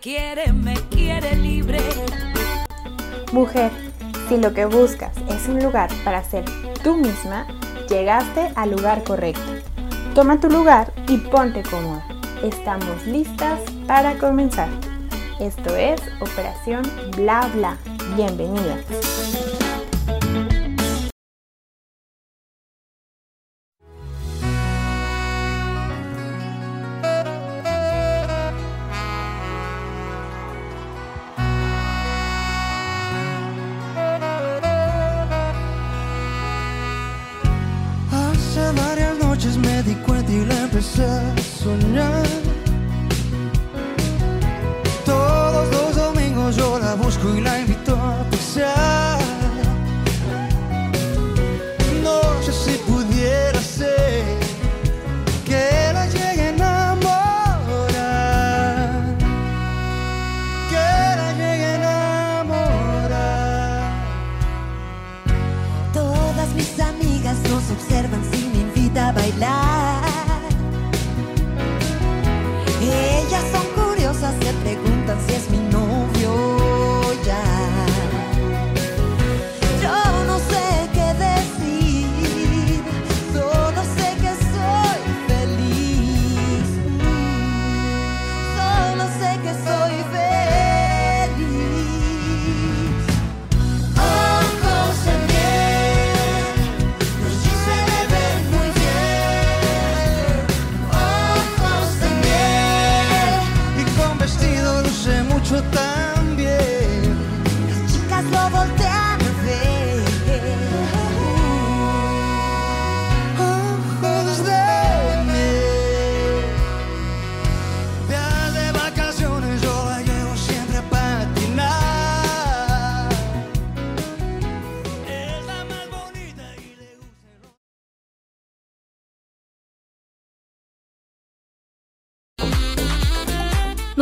quiere, me quiere libre. Mujer, si lo que buscas es un lugar para ser tú misma, llegaste al lugar correcto. Toma tu lugar y ponte cómoda. Estamos listas para comenzar. Esto es Operación Bla Bla. Bienvenida.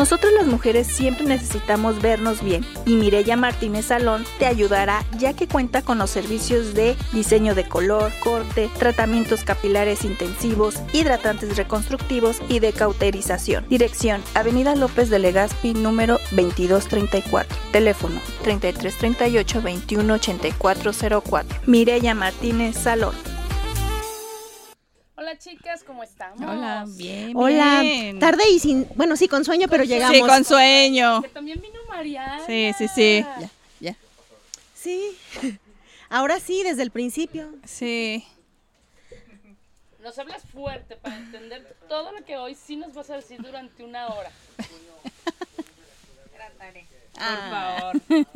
Nosotras las mujeres siempre necesitamos vernos bien y Mireya Martínez Salón te ayudará ya que cuenta con los servicios de diseño de color, corte, tratamientos capilares intensivos, hidratantes reconstructivos y de cauterización. Dirección Avenida López de Legazpi número 2234. Teléfono 3338 218404. Mireya Martínez Salón. Hola chicas, ¿cómo estamos? Hola, bien. Hola, bien. tarde y sin, bueno, sí, con sueño, pero llegamos. Sí, con sueño. Que también vino Mariana. Sí, sí, sí. Ya, ya. Sí. Ahora sí, desde el principio. Sí. Nos hablas fuerte para entender todo lo que hoy sí nos vas a decir durante una hora. Trataré. Por Ah. favor.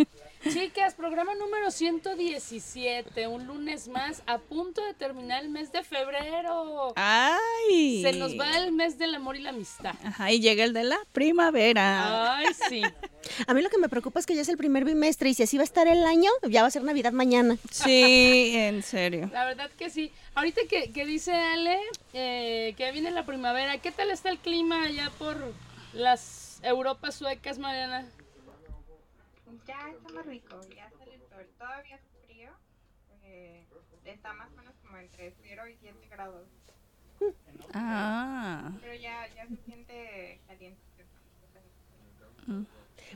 Chicas, programa número 117, un lunes más, a punto de terminar el mes de febrero. Ay. Se nos va el mes del amor y la amistad. Ajá, y llega el de la primavera. Ay, sí. A mí lo que me preocupa es que ya es el primer bimestre y si así va a estar el año, ya va a ser Navidad mañana. Sí, en serio. La verdad que sí. Ahorita que, que dice Ale eh, que viene la primavera, ¿qué tal está el clima allá por las Europas suecas, Mariana? Ya está más rico, ya sale el sol. Todavía es frío, eh, está más o menos como entre 0 y 7 grados, Ah. pero ya, ya se siente caliente.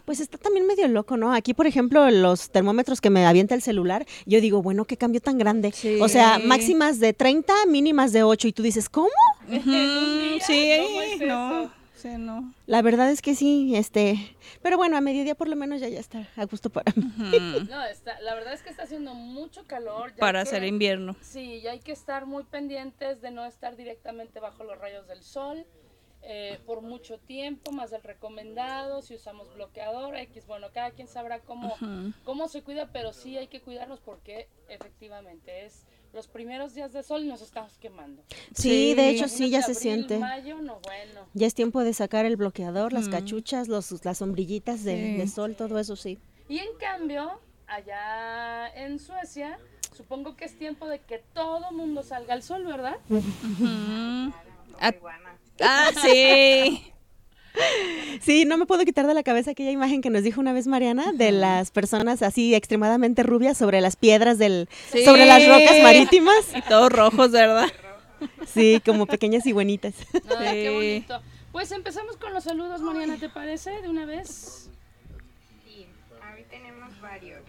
Pues está también medio loco, ¿no? Aquí, por ejemplo, los termómetros que me avienta el celular, yo digo, bueno, qué cambio tan grande. Sí. O sea, máximas de 30, mínimas de 8 y tú dices, ¿cómo? Día? Sí, ¿Cómo es no. Eso? Sí, no. La verdad es que sí, este, pero bueno, a mediodía por lo menos ya ya está a gusto para mí. Ujú. No, está, la verdad es que está haciendo mucho calor. ya Para hacer invierno. Sí, ya hay que estar muy pendientes de no estar directamente bajo los rayos del sol eh, por mucho tiempo, más del recomendado, si usamos bloqueador X, bueno, cada quien sabrá cómo, cómo se cuida, pero sí hay que cuidarnos porque efectivamente es los primeros días de sol nos estamos quemando. Sí, de hecho sí, ya se abril, siente. mayo, no, bueno. Ya es tiempo de sacar el bloqueador, las Mm. cachuchas, los, las sombrillitas de, Sí. de sol, todo eso sí. Y en cambio, allá en Suecia, supongo que es tiempo de que todo mundo salga al sol, ¿verdad? Ujú. Ah, Iguana. ah, sí. Sí, no me puedo quitar de la cabeza aquella imagen que nos dijo una vez Mariana de las personas así extremadamente rubias sobre las piedras del, Sí. sobre las rocas marítimas. Y todos rojos, ¿verdad? Sí, como pequeñas cigüenitas. Qué Sí. bonito. Pues empezamos con los saludos, Mariana, ¿te parece? De una vez. Sí, hoy tenemos varios.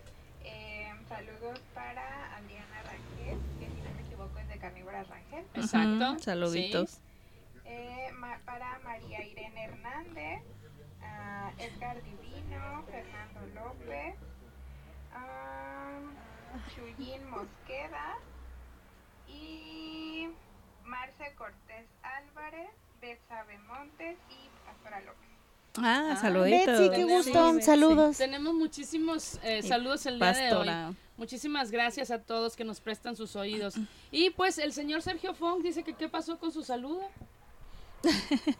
Eh, saludos para Adriana Rangel, que si no me equivoco es de Carnívoras Rangel. Exacto. Saluditos. María Irene Hernández, Edgar Divino, Fernando López, ah, Chuyín Mosqueda y Marce Cortés Álvarez, Betsabe Montes y Pastora López. Ah, Ah, saluditos. Betsy, qué gusto. Sí, Saludos. Tenemos muchísimos eh, saludos el día de hoy. Pastora. Muchísimas gracias a todos que nos prestan sus oídos. Y pues el señor Sergio Fong dice que qué pasó con su saludo.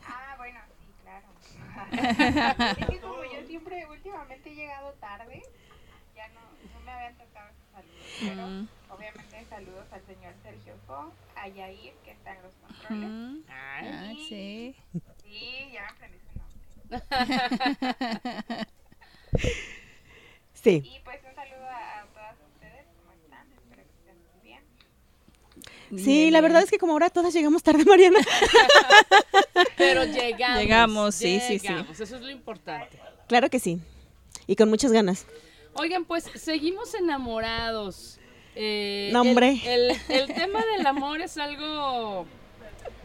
Ah. es que como yo siempre últimamente he llegado tarde, ya no, no me habían tocado esos saludos. Pero Mm. obviamente saludos al señor Sergio Fong, a Yair, que está en los controles. Ay, sí. Sí, ya me aprendí su nombre. Sí. Y pues un saludo a, a todas ustedes, ¿cómo están? Espero que estén muy bien. Sí, la verdad es que como ahora todas llegamos tarde, Mariana. Pero llegamos. Llegamos, sí, sí, sí. Eso es lo importante. Claro que sí. Y con muchas ganas. Oigan, pues seguimos enamorados. Eh, No, hombre. El, el- el tema del amor es algo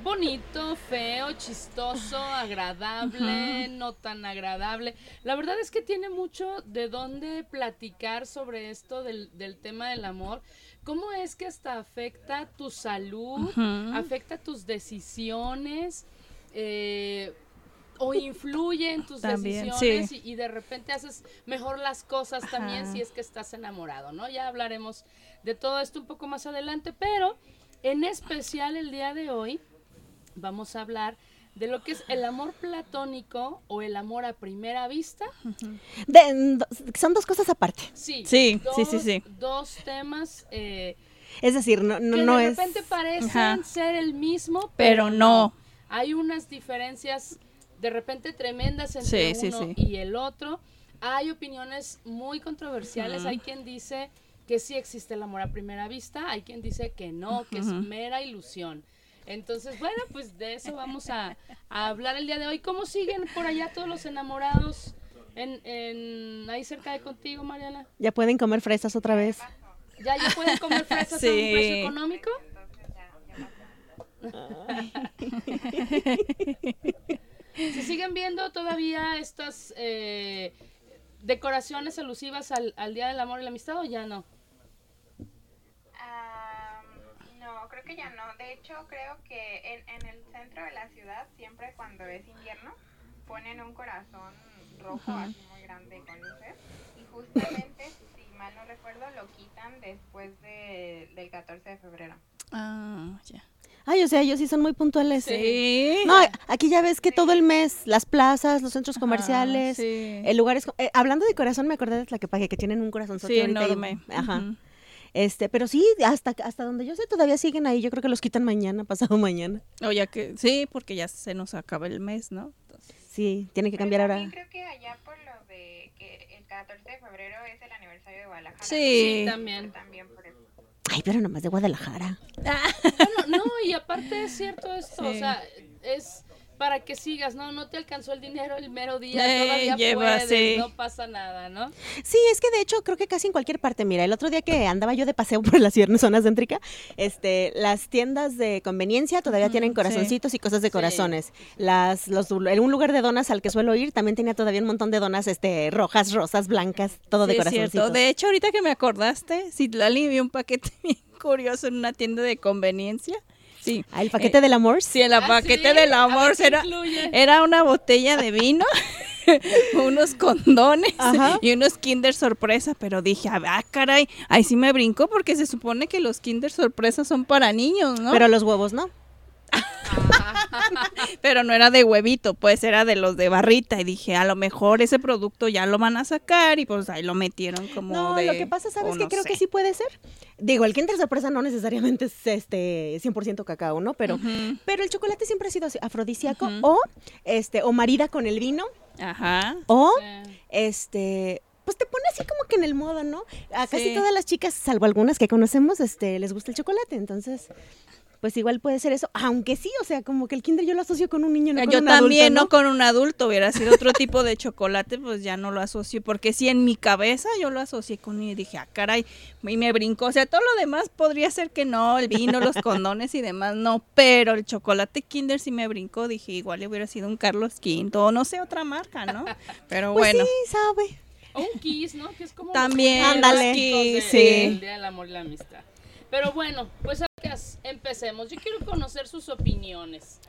bonito, feo, chistoso, agradable, no tan agradable. La verdad es que tiene mucho de dónde platicar sobre esto del, del tema del amor. ¿Cómo es que hasta afecta tu salud, afecta tus decisiones? eh, o influye en tus También, decisiones sí. y, y de repente haces mejor las cosas también Ajá. si es que estás enamorado, ¿no? Ya hablaremos de todo esto un poco más adelante, pero en especial el día de hoy vamos a hablar de lo que es el amor platónico o el amor a primera vista. De- son dos cosas aparte. Sí, Sí, sí, sí, dos- sí. Dos temas eh, Es decir, no, no, que no de es. repente parecen Ajá. ser el mismo, Pero no. Hay unas diferencias de repente tremendas entre Sí, uno sí. y el otro. Hay opiniones muy controversiales. Hay quien dice que sí existe el amor a primera vista, hay quien dice que no, que es mera ilusión. Entonces, bueno, pues de eso vamos a, a hablar el día de hoy. ¿Cómo siguen por allá todos los enamorados en, en ahí cerca de contigo, Mariana? Ya pueden comer fresas otra vez. ¿Ya, ya pueden comer fresas a un precio económico? ¿Se siguen viendo todavía estas eh, decoraciones alusivas al, al Día del Amor y la Amistad o ya no? Ah, no, creo que ya no. De hecho, creo que en, en el centro de la ciudad, siempre cuando es invierno, ponen un corazón rojo así muy grande con luces. Y justamente, si mal no recuerdo, lo quitan después de, del 14 de febrero. Ah, ya. Ay, o sea, ellos sí son muy puntuales. Sí. No, aquí ya ves que todo el mes, las plazas, los centros comerciales, sí. el lugar es... eh, hablando de corazón, me acordé de Tlaquepaque, que tienen un corazón Sí, enorme. Ajá. Ujú. Este, pero sí, hasta, hasta donde yo sé, todavía siguen ahí. Yo creo que los quitan mañana, pasado mañana. O ya que, sí, porque ya se nos acaba el mes, ¿no? Entonces, Sí, tiene que cambiar ahora. también creo que allá por lo de que el 14 de febrero es el aniversario de Guadalajara. Sí. también. También por eso. Ay, pero nomás de Guadalajara. Bueno, no, y aparte es cierto esto, o Sí. sea, es para que sigas, ¿no? No te alcanzó el dinero el mero día, Eh, todavía lleva, puedes, sí. no pasa nada, ¿no? Sí, es que de hecho creo que casi en cualquier parte. Mira, el otro día que andaba yo de paseo por las zonas céntrica, este, las tiendas de conveniencia todavía tienen sí. corazoncitos y cosas de Sí. corazones. Las, los, un lugar de donas al que suelo ir también tenía todavía un montón de donas, este, rojas, rosas, blancas, todo de corazoncitos. cierto. De hecho, ahorita que me acordaste, Citlali vi un paquete bien curioso en una tienda de conveniencia. Sí. Ah, el paquete del amor. Sí, el Ah, paquete ¿sí? del amor ver, ¿qué era, era una botella de vino, unos condones Ajá. y unos Kinder sorpresa, pero dije, ah, caray, ahí sí me brincó porque se supone que los Kinder sorpresa son para niños, ¿no? Pero los huevos, ¿no? Pero no era de huevito, pues era de los de barrita. Y dije, a lo mejor ese producto ya lo van a sacar y pues ahí lo metieron como No, de... lo que pasa, ¿sabes o qué? no Creo sé. que sí puede ser. Digo, el Kinder Sorpresa no necesariamente es este 100% cacao, ¿no? Pero, pero el chocolate siempre ha sido así, afrodisíaco o este o marida con el vino Ajá. o Sí. este pues te pone así como que en el modo, ¿no? A casi Sí. todas las chicas, salvo algunas que conocemos, este les gusta el chocolate, entonces pues igual puede ser eso, aunque sí, o sea, como que el kinder yo lo asocio con un niño, no con yo un también, adulto, no con un adulto, hubiera sido otro tipo de chocolate, pues ya no lo asocio, porque sí en mi cabeza yo lo asocié con y dije, ah, caray, y me brincó, o sea, todo lo demás podría ser que no, el vino, los condones y demás, no, pero el chocolate Kinder sí me brincó, dije, igual le hubiera sido un Carlos V, o no sé, otra marca, ¿no? Pero Pues bueno. sí, sabe. O un kiss, ¿no? Que es como También, Ándale. kiss, sí. sí. El Día del Amor y la Amistad. Pero bueno, pues empecemos. Yo quiero conocer sus opiniones.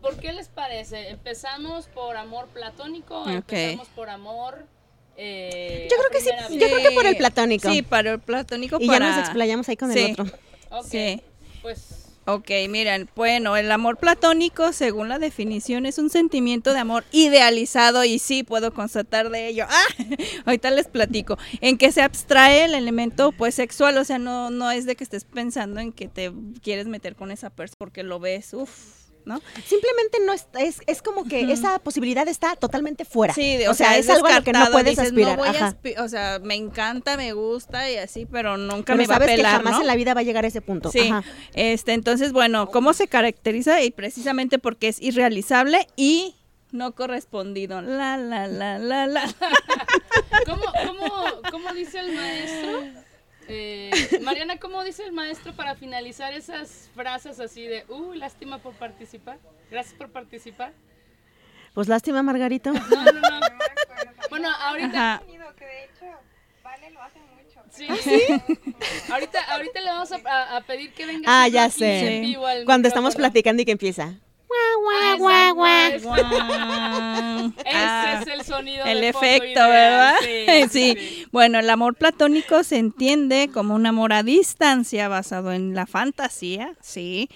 ¿Por qué les parece? ¿Empezamos por amor platónico empezamos por amor? eh, Yo creo que sí, yo creo que por el platónico. Sí, para el platónico y para... ya nos explayamos ahí con Sí. el otro. Ok, Sí. Pues Ok, miren, bueno, el amor platónico, según la definición, es un sentimiento de amor idealizado y sí puedo constatar de ello. Ah, ahorita les platico. En que se abstrae el elemento pues sexual, o sea, no, no es de que estés pensando en que te quieres meter con esa persona porque lo ves, uff, ¿no? Simplemente no es, es, es como que esa posibilidad está totalmente fuera. Sí, de- o, sea, es, algo a lo que no puedes dices, aspirar. No voy a ajá. aspi- o sea, me encanta, me gusta y así, pero nunca Pero me va a sabes pelar, que jamás ¿no? en la vida va a llegar a ese punto. Sí, Ajá. este, entonces, bueno, ¿cómo se caracteriza? Y precisamente porque es irrealizable y no correspondido. La, la, la, la, la. ¿Cómo, cómo, cómo dice el maestro? Eh, Mariana, ¿cómo dice el maestro para finalizar esas frases así de, uh, lástima por participar? Gracias por participar. Pues lástima, Margarito. No, no, no. No. Bueno, ahorita, Ajá. Sonido que de hecho, Vale lo hace mucho. sí, pero- ahorita, ahorita le vamos a, pedir que venga. Ah, ya sé. Cuando estamos platicando y que empieza. Guau. Ese Ah, es el sonido el de efecto, ideal, ¿verdad? Sí, Sí. sí. Bueno, el amor platónico se entiende como un amor a distancia basado en la fantasía, sí,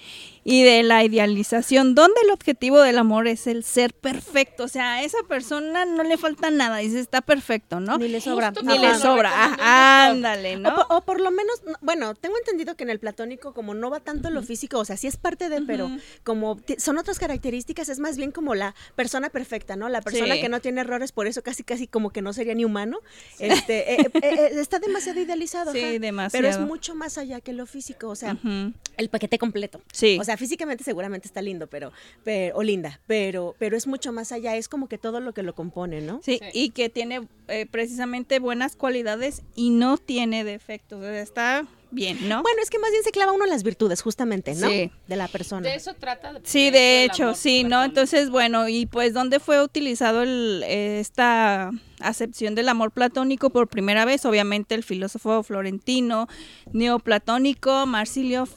y de la idealización, donde el objetivo del amor es el ser perfecto. O sea, a esa persona no le falta nada, dice, está perfecto, ¿no? Ni le sobra. Justo Ni le sobra. Ah, ándale, ¿no? o por lo menos, no, bueno, tengo entendido que en el platónico, como no va tanto lo físico, o sea, sí es parte de, pero como son otras características, es más bien como la persona perfecta, ¿no? La persona Sí. que no tiene errores, por eso casi, casi como que no sería ni humano. Este, eh, eh, eh, está demasiado idealizado. Sí, ajá. Pero es demasiado. mucho más allá que lo físico, o sea, el paquete completo. Sí. O sea, físicamente seguramente está lindo, pero, pero o linda, pero, pero es mucho más allá, es como que todo lo que lo compone, ¿no? Sí, Sí. y que tiene eh, precisamente buenas cualidades y no tiene defectos. O sea, está bien, ¿no? Bueno, es que más bien se clava uno en las virtudes, justamente, ¿no? Sí. De la persona. De eso trata. Sí, de hecho, amor sí, ¿no? Entonces, bueno, y pues, ¿dónde fue utilizado el, eh, esta acepción del amor platónico por primera vez? Obviamente el filósofo florentino neoplatónico Marsilio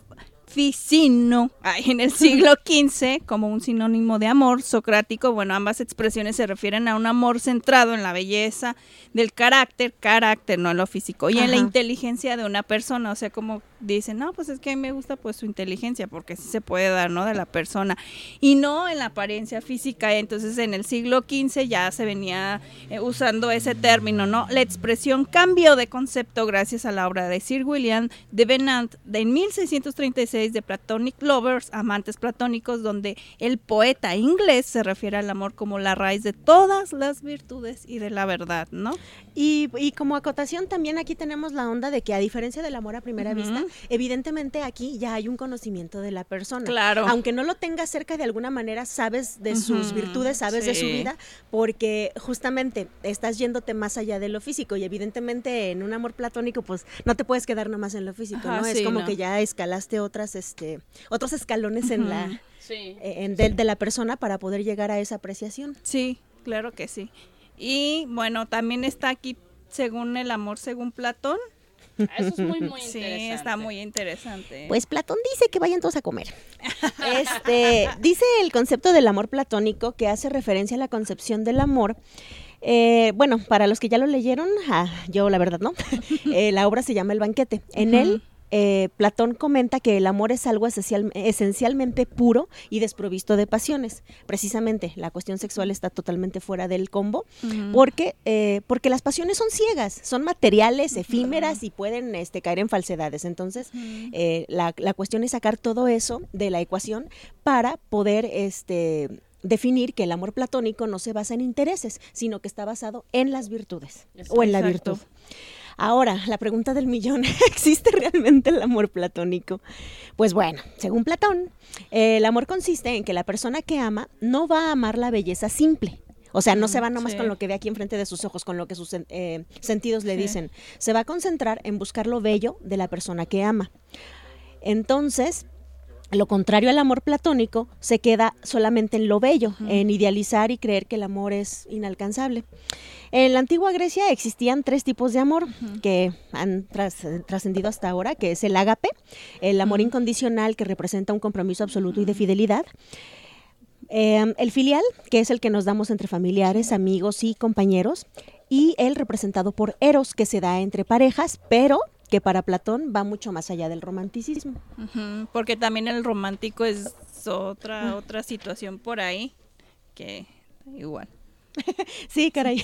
Ficino, ay, en el siglo XV, como un sinónimo de amor socrático. Bueno, ambas expresiones se refieren a un amor centrado en la belleza del carácter, carácter, no en lo físico, y en la inteligencia de una persona. O sea, como dicen, no, pues es que a mí me gusta pues su inteligencia, porque sí se puede dar, ¿no? De la persona, y no en la apariencia física. Entonces, en el siglo XV ya se venía eh, usando ese término, ¿no? La expresión cambió de concepto gracias a la obra de Sir William de Venant de en 1636 de Platonic Lovers, amantes platónicos, donde el poeta inglés se refiere al amor como la raíz de todas las virtudes y de la verdad, ¿no? Y, y como acotación también aquí tenemos la onda de que a diferencia del amor a primera vista, evidentemente aquí ya hay un conocimiento de la persona. Claro. Aunque no lo tengas cerca de alguna manera, sabes de sus virtudes, sabes de su vida, porque justamente estás yéndote más allá de lo físico y evidentemente en un amor platónico pues no te puedes quedar nomás en lo físico, Ajá, ¿no? es como no. que ya escalaste otras este otros escalones en la. Sí. en, de, de la persona para poder llegar a esa apreciación. Sí, claro que sí. Y bueno, también está aquí según el amor, según Platón. Eso es muy, muy Sí, interesante. está muy interesante. Pues Platón dice que vayan todos a comer. Este, dice el concepto del amor platónico que hace referencia a la concepción del amor. Eh, bueno, para los que ya lo leyeron, ah, yo la verdad no. Eh, la obra se llama El banquete. En él, eh, Platón comenta que el amor es algo esencial- esencialmente puro y desprovisto de pasiones. Precisamente, la cuestión sexual está totalmente fuera del combo porque, eh, porque las pasiones son ciegas, son materiales, efímeras y pueden este, caer en falsedades. Entonces, eh, la, la cuestión es sacar todo eso de la ecuación para poder este, definir que el amor platónico no se basa en intereses, sino que está basado en las virtudes o en la virtud. Ahora, la pregunta del millón, ¿existe realmente el amor platónico? Pues bueno, según Platón, eh, el amor consiste en que la persona que ama no va a amar la belleza simple. O sea, no se va nomás sí. con lo que ve aquí enfrente de sus ojos, con lo que sus eh, sentidos le Sí. dicen. Se va a concentrar en buscar lo bello de la persona que ama. Entonces, lo contrario al amor platónico se queda solamente en lo bello, en idealizar y creer que el amor es inalcanzable. En la antigua Grecia existían tres tipos de amor que han tras- trascendido hasta ahora, que es el ágape, el amor incondicional que representa un compromiso absoluto y de fidelidad. Eh, el filial, que es el que nos damos entre familiares, amigos y compañeros, y el representado por Eros, que se da entre parejas, pero que para Platón va mucho más allá del romanticismo. Porque también el romántico es otra, otra situación por ahí que igual. Sí, caray.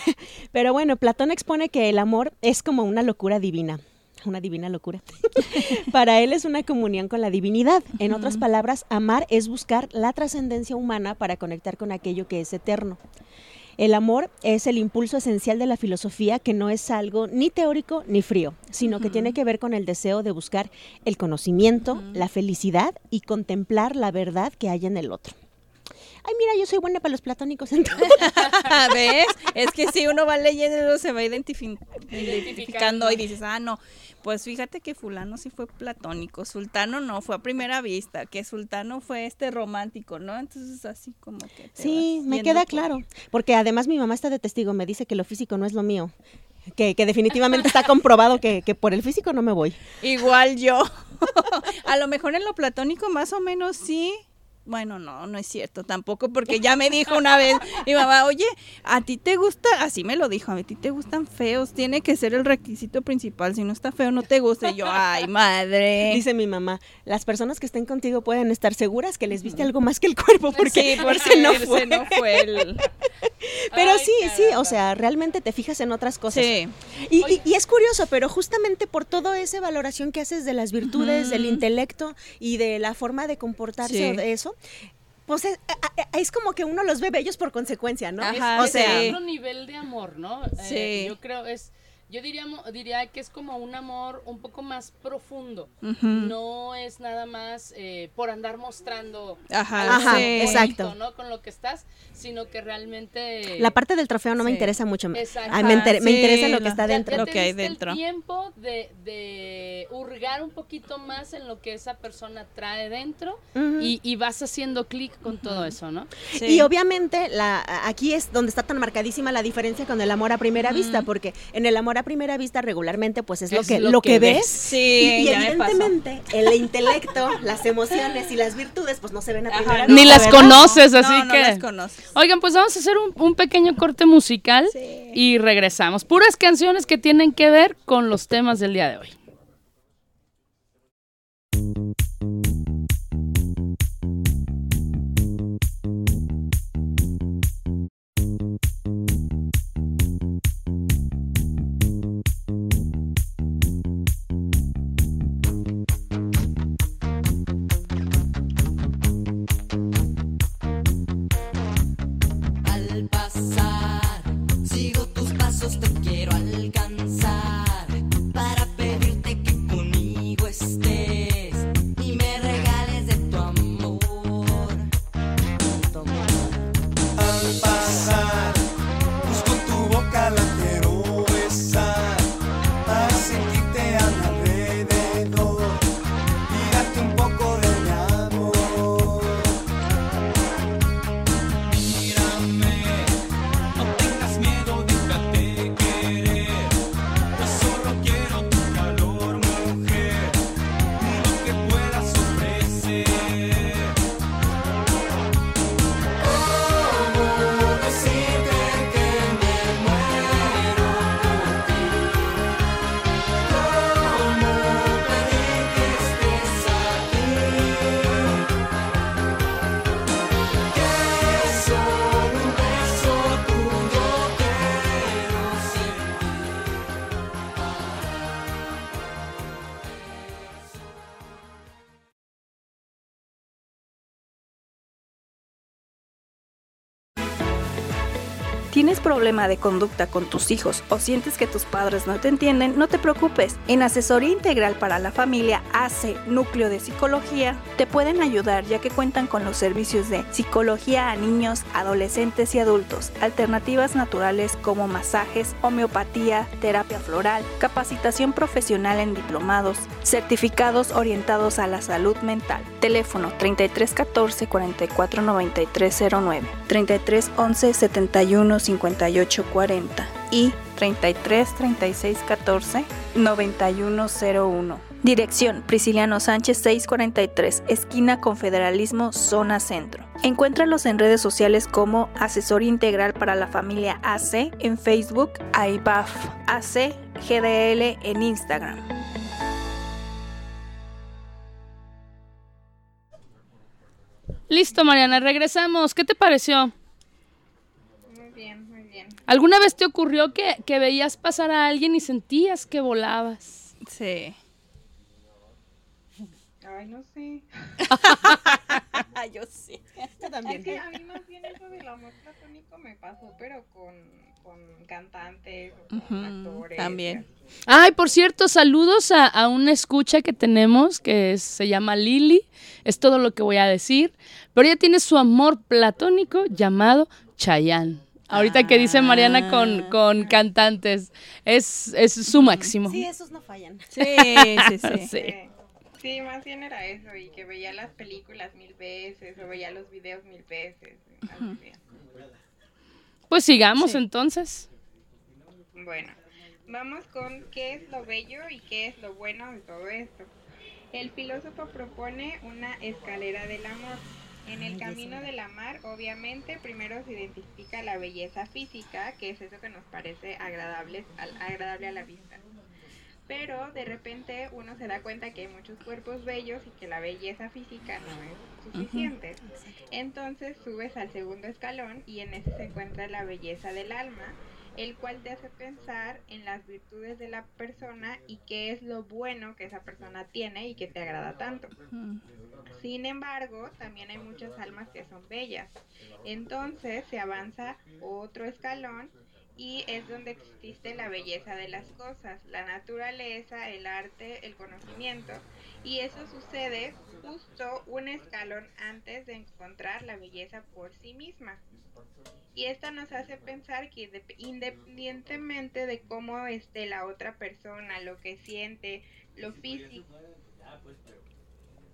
Pero bueno, Platón expone que el amor es como una locura divina. Una divina locura. Para él es una comunión con la divinidad. En otras palabras, amar es buscar la trascendencia humana para conectar con aquello que es eterno. El amor es el impulso esencial de la filosofía que no es algo ni teórico ni frío, sino que tiene que ver con el deseo de buscar el conocimiento, la felicidad y contemplar la verdad que hay en el otro. Ay, mira, yo soy buena para los platónicos entonces. ¿Ves? Es que si uno va leyendo se va identifi- identificando y dices, ah, no, pues fíjate que fulano sí fue platónico, sultano no, fue a primera vista, que sultano fue este romántico, ¿no? Entonces así como que... te Sí, me queda por- claro. Porque además mi mamá está de testigo, me dice que lo físico no es lo mío. Que, que definitivamente está comprobado que, que por el físico no me voy. Igual yo. a lo mejor en lo platónico más o menos sí. Bueno, no, no es cierto tampoco, porque ya me dijo una vez mi mamá, oye, a ti te gusta, así me lo dijo, a ti te gustan feos, tiene que ser el requisito principal, si no está feo no te gusta. Y yo, ay, madre. Dice mi mamá, las personas que estén contigo pueden estar seguras que les viste algo más que el cuerpo, porque, sí, porque ese no ese fue. no fue el... Pero Ay, sí, sí, o sea, realmente te fijas en otras cosas. Sí. Y, y- y es curioso, pero justamente por toda esa valoración que haces de las virtudes, del intelecto y de la forma de comportarse Sí. o de eso, pues es, a- es como que uno los ve bellos por consecuencia, ¿no? Ajá, o es sea, sí. otro nivel de amor, ¿no? Sí. Eh, yo creo es, yo diría, diría que es como un amor un poco más profundo. Ujú. No es nada más eh, por andar mostrando Ajá, Ajá, bonito, exacto. ¿no? Con lo que estás, sino que realmente la parte del trofeo no me Sí. interesa mucho. Exacto. Ah, me, inter- me Sí, interesa lo que lo- está ya- dentro. ya Lo te que hay dentro. el tiempo de, de hurgar un poquito más en lo que esa persona trae dentro Ujú. y, y vas haciendo clic con todo eso, ¿no? Sí. Y obviamente la, aquí es donde está tan marcadísima la diferencia con el amor a primera vista, porque en el amor a primera vista regularmente pues es lo Es que, lo lo que que ves. ves. Sí, y y ya me pasó. evidentemente el intelecto, las emociones y las virtudes pues no se ven a primera no, Ni vista. las ¿verdad? conoces, No, así no que... las conoces. Oigan, pues vamos a hacer un, un pequeño corte musical Sí. y regresamos. Puras canciones que tienen que ver con los temas del día de hoy. ¿Tienes problema de conducta con tus hijos o sientes que tus padres no te entienden? No te preocupes. En Asesoría Integral para la Familia AC Núcleo de Psicología te pueden ayudar ya que cuentan con los servicios de psicología a niños, adolescentes y adultos, alternativas naturales como masajes, homeopatía, terapia floral, capacitación profesional en diplomados, certificados orientados a la salud mental. Teléfono 3314 44 93 09, 3311 71 58 40 y 33 36 14 91 01. Dirección Prisciliano Sánchez 643, esquina Confederalismo, zona centro. Encuéntralos en redes sociales como Asesor Integral para la Familia AC en Facebook, AIBAF AC GDL en Instagram. Listo, Mariana, regresamos. ¿Qué te pareció? Muy bien, muy bien. ¿Alguna vez te ocurrió que, que veías pasar a alguien y sentías que volabas? Sí. Ay, no sé. Yo sí. Es que a mí más bien eso del amor platónico me pasó, pero con, con cantantes, o con actores. también. Ay, por cierto, saludos a, a una escucha que tenemos que es- se llama Lili. Es todo lo que voy a decir. Pero ella tiene su amor platónico llamado Chayanne. Ahorita que dice Mariana con, con cantantes, es, es su máximo. Sí, esos no fallan. Sí, sí, sí. Sí. Sí, más bien era eso, y que veía las películas mil veces, o veía los videos mil veces. Pues sigamos Sí. entonces. Bueno, vamos con qué es lo bello y qué es lo bueno de todo esto. El filósofo propone una escalera del amor. En el camino del amar, obviamente, primero se identifica la belleza física, que es eso que nos parece agradable a la vista. Pero de repente uno se da cuenta que hay muchos cuerpos bellos y que la belleza física no es suficiente. Entonces subes al segundo escalón y en ese se encuentra la belleza del alma, el cual te hace pensar en las virtudes de la persona y qué es lo bueno que esa persona tiene y que te agrada tanto. Sin embargo, también hay muchas almas que son bellas. Entonces se avanza otro escalón y es donde existe la belleza de las cosas, la naturaleza, el arte, el conocimiento. Y eso sucede justo un escalón antes de encontrar la belleza por sí misma. Y esta nos hace pensar que dep- independientemente de cómo esté la otra persona, lo que siente, lo físico,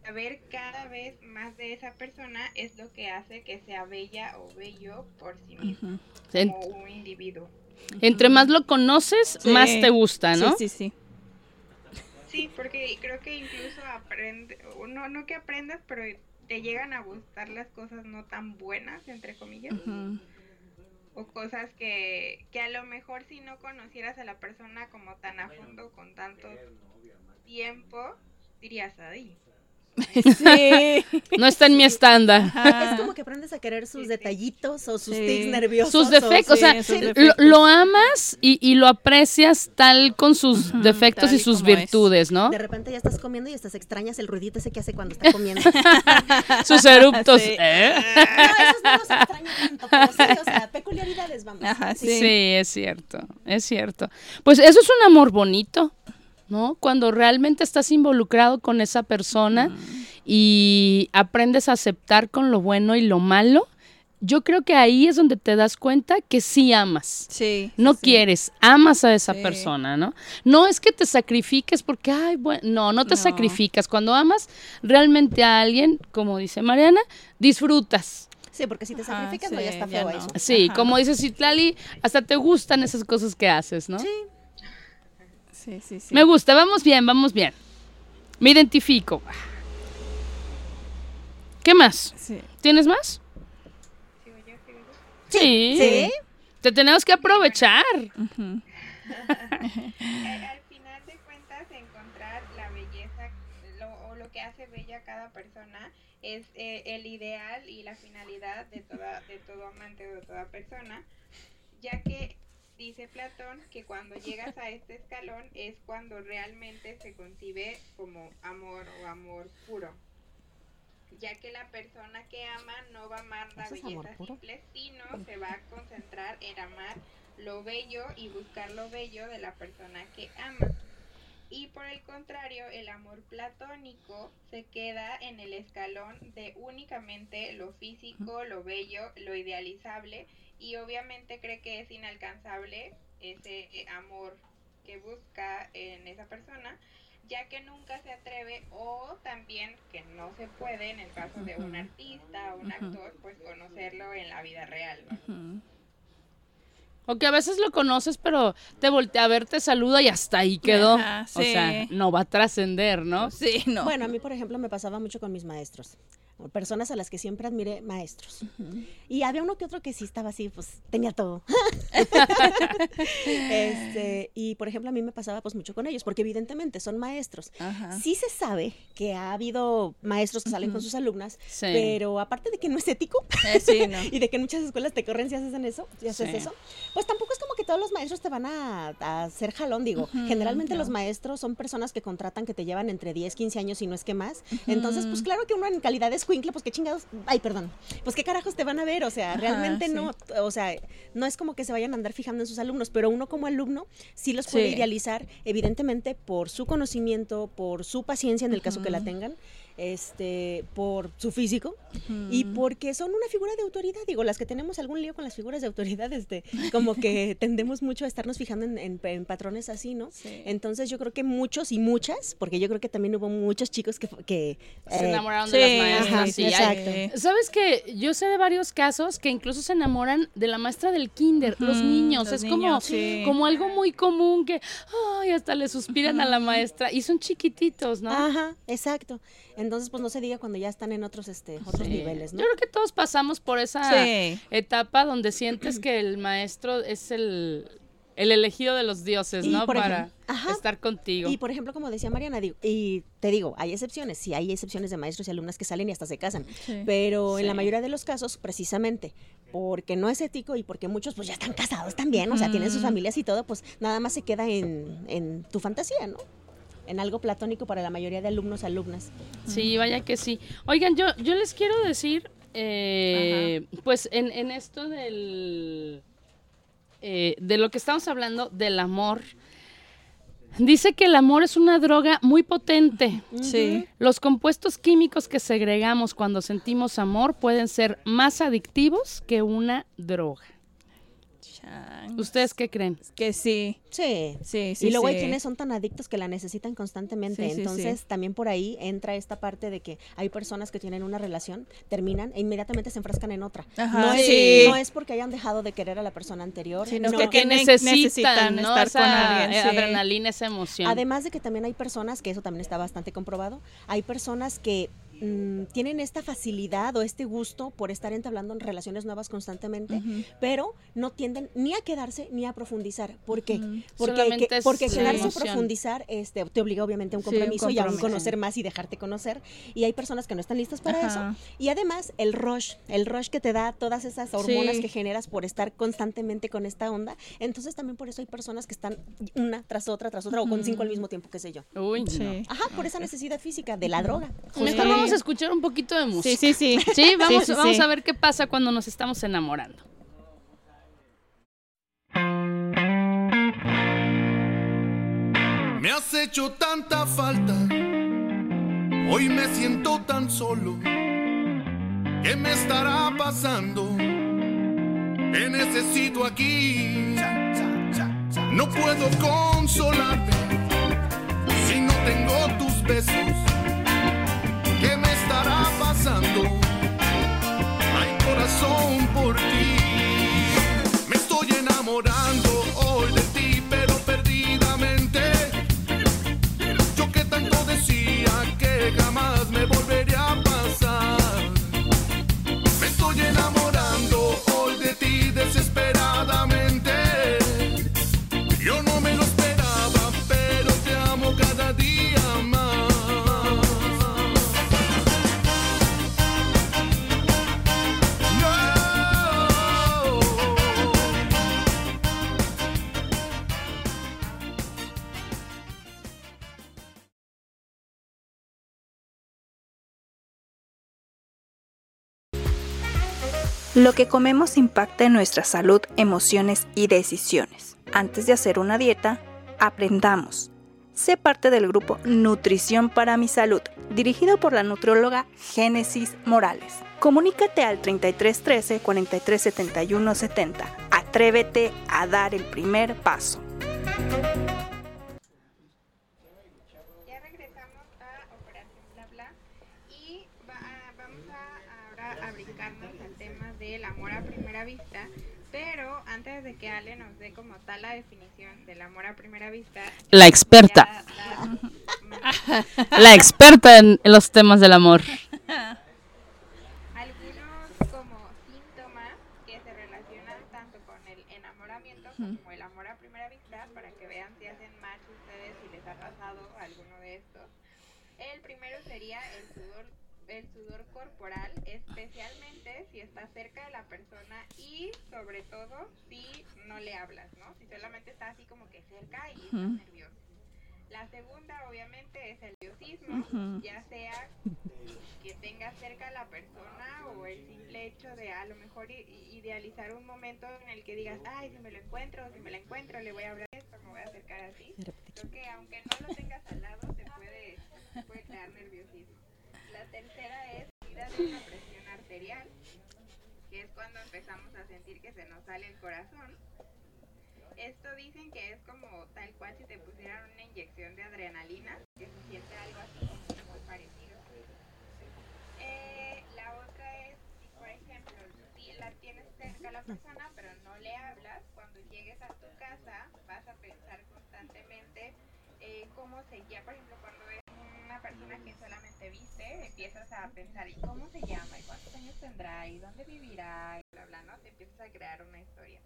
saber cada vez más de esa persona es lo que hace que sea bella o bello por sí mismo, En- como un individuo. entre más lo conoces, Sí. más te gusta, ¿no? Sí, sí, sí. Sí, porque creo que incluso aprende, no, no que aprendas, pero te llegan a gustar las cosas no tan buenas, entre comillas, o cosas que, que a lo mejor si no conocieras a la persona como tan a fondo, con tanto tiempo, dirías, ay, Sí. No está en mi estándar. Es como que aprendes a querer sus detallitos o sus Sí. tics nerviosos. Sus o- defectos, sí, o sea, lo, defectos. lo amas y, y lo aprecias tal con sus Ujú, defectos y sus como es. virtudes, ¿no? De repente ya estás comiendo y estás extrañas el ruidito ese que hace cuando está comiendo. Sus eruptos. Sí. ¿eh? No, esos no los extraño tanto, pero sí, o sea, peculiaridades, vamos. Ajá, Sí. sí. es cierto, es cierto. Pues eso es un amor bonito, ¿no? Cuando realmente estás involucrado con esa persona y aprendes a aceptar con lo bueno y lo malo, yo creo que ahí es donde te das cuenta que sí amas. Sí. No sí. quieres, amas a esa Sí. persona, ¿no? No es que te sacrifiques porque, ay, bueno, no, no te No. sacrificas. Cuando amas realmente a alguien, como dice Mariana, disfrutas. Sí, porque si te Ajá, sacrificas, no, ya está ya feo no. eso. Sí, Ajá. como dice Citlali, hasta te gustan esas cosas que haces, ¿no? Sí. Sí, sí, sí. Me gusta, vamos bien, vamos bien. Me identifico. ¿Qué más? Sí. ¿Tienes más? Sí. ¿Sí? Te tenemos que aprovechar. Al final de cuentas, encontrar la belleza lo- o lo que hace bella a cada persona es eh, el ideal y la finalidad de, toda, de todo amante o de toda persona, ya que dice Platón que cuando llegas a este escalón es cuando realmente se concibe como amor o amor puro. ya que la persona que ama no va a amar la ¿Eso es amor belleza simple, sino se va a concentrar en amar lo bello y buscar lo bello de la persona que ama. Y por el contrario, el amor platónico se queda en el escalón de únicamente lo físico, lo bello, lo idealizable y obviamente cree que es inalcanzable ese eh, amor que busca en esa persona, ya que nunca se atreve o también que no se puede en el caso de un artista o un actor, pues conocerlo en la vida real. ¿no? O que a veces lo conoces, pero te voltea a ver, te saluda y hasta ahí quedó. Ajá, O sea, no va a trascender, ¿no? Sí, no. Bueno, a mí, por ejemplo, me pasaba mucho con mis maestros. Personas a las que siempre admiré, maestros. Y había uno que otro que sí estaba así, pues tenía todo. este, y por ejemplo, a mí me pasaba pues mucho con ellos, porque evidentemente son maestros. Sí se sabe que ha habido maestros que salen con sus alumnas, Sí. pero aparte de que no es ético Eh, sí, no. y de que en muchas escuelas te corren si haces en eso, si haces Sí. eso, pues tampoco es como que todos los maestros te van a, a hacer jalón, digo. Generalmente no. los maestros son personas que contratan que te llevan entre 10, 15 años y no es que más. Entonces, pues claro que uno en calidad de escuincle, pues qué chingados, ay, perdón, pues qué carajos te van a ver, o sea, Ajá, realmente sí. no, o sea, no es como que se vayan a andar fijando en sus alumnos, pero uno como alumno sí los puede Sí. idealizar, evidentemente por su conocimiento, por su paciencia en el caso que la tengan, este, por su físico y porque son una figura de autoridad. Digo, las que tenemos algún lío con las figuras de autoridad, este, como que tendemos mucho a estarnos fijando en, en- en patrones así, ¿no? Sí. Entonces yo creo que muchos y muchas, porque yo creo que también hubo muchos chicos que, que Se eh, enamoraron sí, de las maestras. ajá, sí, hay- exacto. ¿Sabes que Yo sé de varios casos que incluso se enamoran de la maestra del kinder, los niños. los es como, niños, sí. como algo muy común que, ay, hasta le suspiran a la maestra. Y son chiquititos, ¿no? Ajá, exacto. Entonces, pues no se diga cuando ya están en otros, este, otros Sí. niveles, ¿no? Yo creo que todos pasamos por esa Sí. etapa donde sientes que el maestro es el, el elegido de los dioses, Y, ¿no? por Para ejemplo, estar contigo. Y por ejemplo, como decía Mariana, digo, y te digo, hay excepciones, sí hay excepciones de maestros y alumnas que salen y hasta se casan, Sí. pero en la mayoría de los casos, precisamente, porque no es ético y porque muchos pues ya están casados también, o sea, tienen sus familias y todo, pues nada más se queda en, en tu fantasía, ¿no? En algo platónico para la mayoría de alumnos, alumnas. Sí, vaya que sí. Oigan, yo, yo les quiero decir, eh, pues en, en esto del, eh, de lo que estamos hablando, del amor, dice que el amor es una droga muy potente. Sí. Los compuestos químicos que segregamos cuando sentimos amor pueden ser más adictivos que una droga. ¿Ustedes qué creen? Que sí. Sí. Sí, sí. y luego hay quienes son tan adictos que la necesitan constantemente. Sí, sí, sí. Entonces, también por ahí entra esta parte de que hay personas que tienen una relación, terminan e inmediatamente se enfrascan en otra. Ajá, no, es, sí. no es porque hayan dejado de querer a la persona anterior. Sino no. que necesitan, necesitan ¿no? estar esa con alguien, eh, sí. adrenalina, esa emoción. Además de que también hay personas, que eso también está bastante comprobado, hay personas que mm, tienen esta facilidad o este gusto por estar entablando en relaciones nuevas constantemente, pero no tienden ni a quedarse ni a profundizar. ¿Por qué? Porque, que- porque quedarse a profundizar este, te obliga obviamente a un Sí, un compromiso y a un conocer más y dejarte conocer. Y hay personas que no están listas para Ajá. eso. Y además el rush, el rush que te da todas esas hormonas Sí. que generas por estar constantemente con esta onda. Entonces también por eso hay personas que están una tras otra, tras otra, o con cinco al mismo tiempo, qué sé yo. Uy, no. Sí. Ajá, por esa necesidad física de la droga. Vamos a escuchar un poquito de música. Sí, sí, sí. Sí, vamos, sí, vamos sí. a ver qué pasa cuando nos estamos enamorando. Me has hecho tanta falta, hoy me siento tan solo. ¿Qué me estará pasando? Te necesito aquí. No puedo consolarme si no tengo tus besos. Hay corazón por ti. Me estoy enamorando Lo que comemos impacta en nuestra salud, emociones y decisiones. Antes de hacer una dieta, aprendamos. Sé parte del grupo Nutrición para mi Salud, dirigido por la nutrióloga Génesis Morales. Comunícate al 3313 4371 70. Atrévete a dar el primer paso. Ya regresamos a Operación Bla Bla y va- vamos a ahora a brincarnos al tema del amor a primera vista. Pero antes de que Ale nos dé como tal la definición del amor a primera vista, La experta. ya la- La experta en los temas del amor. algunos como síntomas que se relacionan tanto con el enamoramiento como el amor a primera vista para que vean si hacen match ustedes si les ha pasado alguno de estos. El primero sería el sudor, el sudor corporal, especialmente si estás cerca de la persona y sobre todo si no le hablas, ¿no? Si solamente está así como que cerca y estás nervioso. La segunda obviamente es el nerviosismo, Ujú. ya sea que tengas cerca a la persona o el simple hecho de a lo mejor idealizar un momento en el que digas, ay, si me lo encuentro, si me la encuentro, le voy a hablar esto, me voy a acercar así. Creo que aunque no lo tengas al lado, se puede, se puede crear nerviosismo. La tercera es subida de una presión arterial, que es cuando empezamos a sentir que se nos sale el corazón. Esto dicen que es como tal cual si te pusieran una inyección de adrenalina, que se siente algo así muy parecido. Eh, la otra es, si por ejemplo, si la tienes cerca a la persona, pero no le hablas, cuando llegues a tu casa vas a pensar constantemente eh, cómo se llama, por ejemplo, cuando es una persona que solamente viste, empiezas a pensar, ¿y cómo se llama? ¿Y cuántos años tendrá? ¿Y dónde vivirá? Y ¿no? Te empiezas a crear una historia.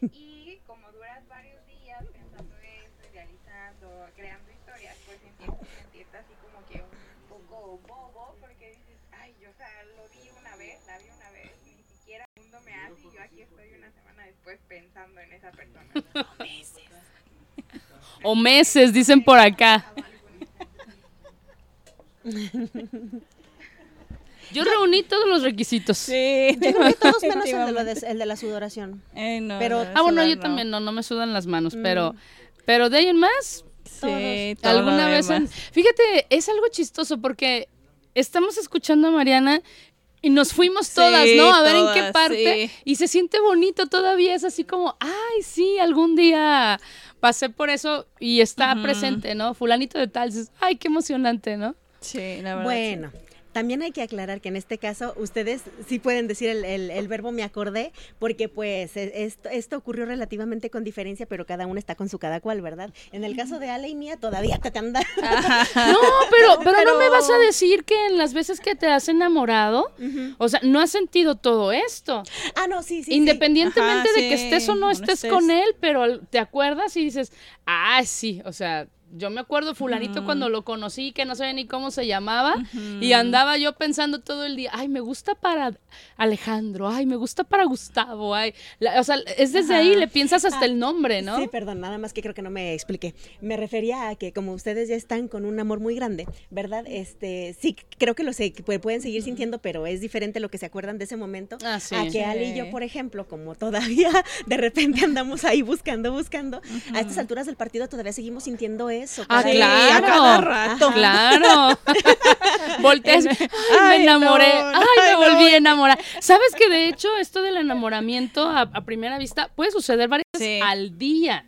Y como duras varios días pensando eso, idealizando, creando historias, pues empiezas a sentirte así como que un poco bobo, porque dices, ay, yo o sea, lo vi una vez, la vi una vez, ni siquiera el mundo me hace y yo aquí estoy una semana después pensando en esa persona. O meses, dicen por acá. Yo reuní todos los requisitos. Sí. Yo creo que todos menos el de, lo de- el de la sudoración. Eh, no, Pero- no, Ah, bueno, sudar yo no. también no, no me sudan las manos, pero, pero de ahí en más, Sí, todo alguna vez. en- Fíjate, es algo chistoso porque estamos escuchando a Mariana y nos fuimos Sí, todas, ¿no? A ver en qué parte. sí. Y se siente bonito todavía, es así como, ay, sí, algún día pasé por eso y está presente, ¿no? Fulanito de tal, dices, ay, qué emocionante, ¿no? Sí, la verdad. Bueno, también hay que aclarar que en este caso ustedes sí pueden decir el, el- el verbo me acordé, porque pues e- esto, esto ocurrió relativamente con diferencia, pero cada uno está con su cada cual, ¿verdad? En el caso de Ale y mía todavía te, anda. No, pero, pero, no me vas a decir que en las veces que te has enamorado, o sea, no has sentido todo esto. ah, no, sí, sí. sí. Independientemente Ajá, de que estés o no no estés, estés. con él, pero te acuerdas y dices, ah, sí, o sea, yo me acuerdo fulanito cuando lo conocí, que no sabía ni cómo se llamaba, y andaba yo pensando todo el día, ay, me gusta para Alejandro, ay, me gusta para Gustavo, ay, la- o sea, es desde ahí, le piensas hasta el nombre, ¿no? Sí, perdón, nada más que creo que no me expliqué. Me refería a que como ustedes ya están con un amor muy grande, ¿verdad? Este, sí, creo que lo sé, pueden seguir sintiendo, pero es diferente lo que se acuerdan de ese momento Ah, sí. a que Ale y yo, por ejemplo, como todavía de repente andamos ahí buscando, buscando, a estas alturas del partido todavía seguimos sintiendo eso. Ah, cada- claro. a cada rato. Ajá. Claro. Volteas, ay, Ay, me enamoré, no, ay, me volví a enamorar. ¿Sabes que de hecho esto del enamoramiento a, a primera vista puede suceder varias veces Sí. al día?